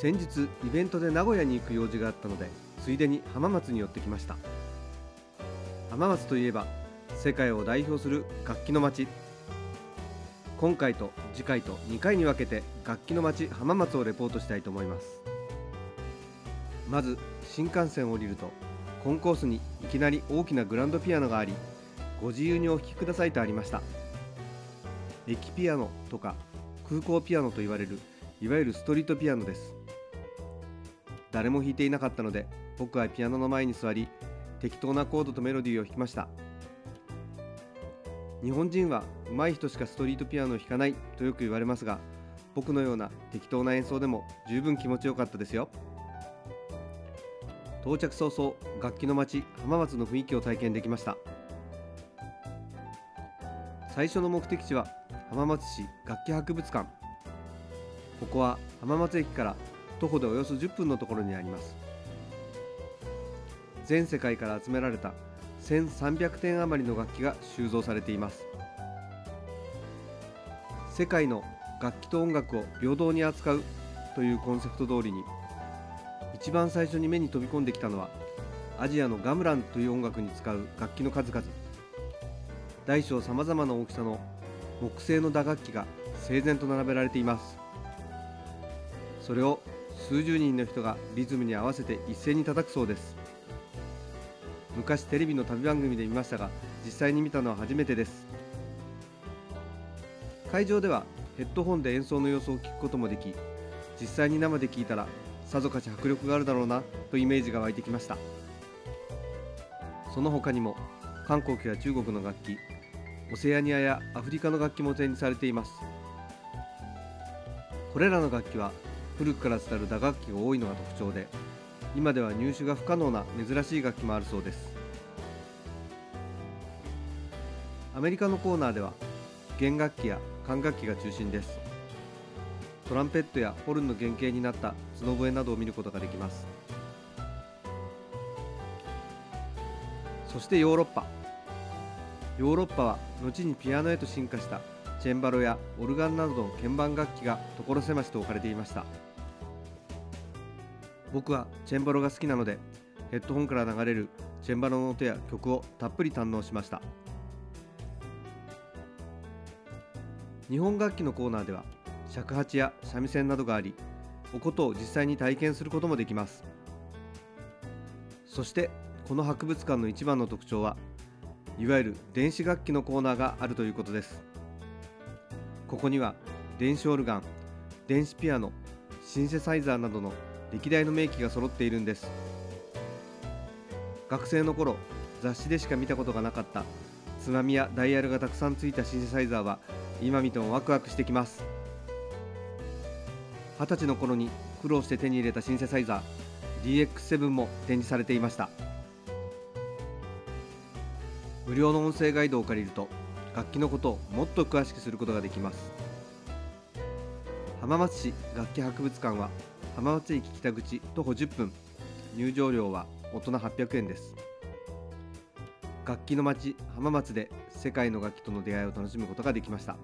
先日イベントで名古屋に行く用事があったのでついでに浜松に寄ってきました。浜松といえば世界を代表する楽器の街。今回と次回と2回に分けて楽器の街浜松をレポートしたいと思います。まず新幹線を降りるとコンコースにいきなり大きなグランドピアノがありご自由にお聴きくださいとありました。駅ピアノとか空港ピアノと言われるいわゆるストリートピアノです。誰も弾いていなかったので僕はピアノの前に座り適当なコードとメロディーを弾きました。日本人は上手い人しかストリートピアノを弾かないとよく言われますが僕のような適当な演奏でも十分気持ちよかったですよ。到着早々楽器の街浜松の雰囲気を体験できました。最初の目的地は浜松市楽器博物館。ここは浜松駅から徒歩でおよそ10分のところにあります。全世界から集められた1300点余りの楽器が収蔵されています。世界の楽器と音楽を平等に扱うというコンセプト通りに一番最初に目に飛び込んできたのはアジアのガムランという音楽に使う楽器の数々。大小さまざまな大きさの木製の打楽器が整然と並べられています。それを数十人の人がリズムに合わせて一斉に叩くそうです。昔テレビの旅番組で見ましたが実際に見たのは初めてです。会場ではヘッドホンで演奏の様子を聞くこともでき実際に生で聞いたらさぞかし迫力があるだろうなとイメージが湧いてきました。その他にも韓国や中国の楽器オセアニアやアフリカの楽器も展示されています。これらの楽器は古くから伝わる打楽器が多いのが特徴で今では入手が不可能な珍しい楽器もあるそうです。アメリカのコーナーでは弦楽器や管楽器が中心です。トランペットやホルンの原型になった角笛などを見ることができます。そしてヨーロッパ。ヨーロッパは後にピアノへと進化したチェンバロやオルガンなどの鍵盤楽器が所狭しと置かれていました。僕はチェンバロが好きなのでヘッドホンから流れるチェンバロの音や曲をたっぷり堪能しました。日本楽器のコーナーでは尺八や三味線などがありお琴を実際に体験することもできます。そしてこの博物館の一番の特徴はいわゆる電子楽器のコーナーがあるということです。ここには電子オルガン電子ピアノシンセサイザーなどの歴代の名機が揃っているんです。学生の頃雑誌でしか見たことがなかった津波やダイヤルがたくさんついたシンセサイザーは今見てもワクワクしてきます。二十歳の頃に苦労して手に入れたシンセサイザー DX7 も展示されていました。無料の音声ガイドを借りると楽器のことをもっと詳しくすることができます。浜松市楽器博物館は浜松駅北口徒歩10分。入場料は大人800円です。楽器の街浜松で世界の楽器との出会いを楽しむことができました。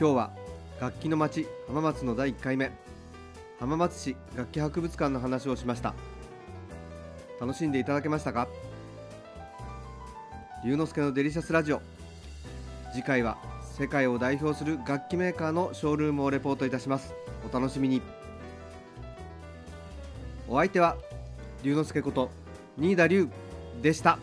今日は楽器の街浜松の第1回目。浜松市楽器博物館の話をしました。楽しんでいただけましたか？龍之介のデリシャスラジオ。次回は世界を代表する楽器メーカーのショールームをレポートいたします。お楽しみに。お相手は龍之介こと新田龍でした。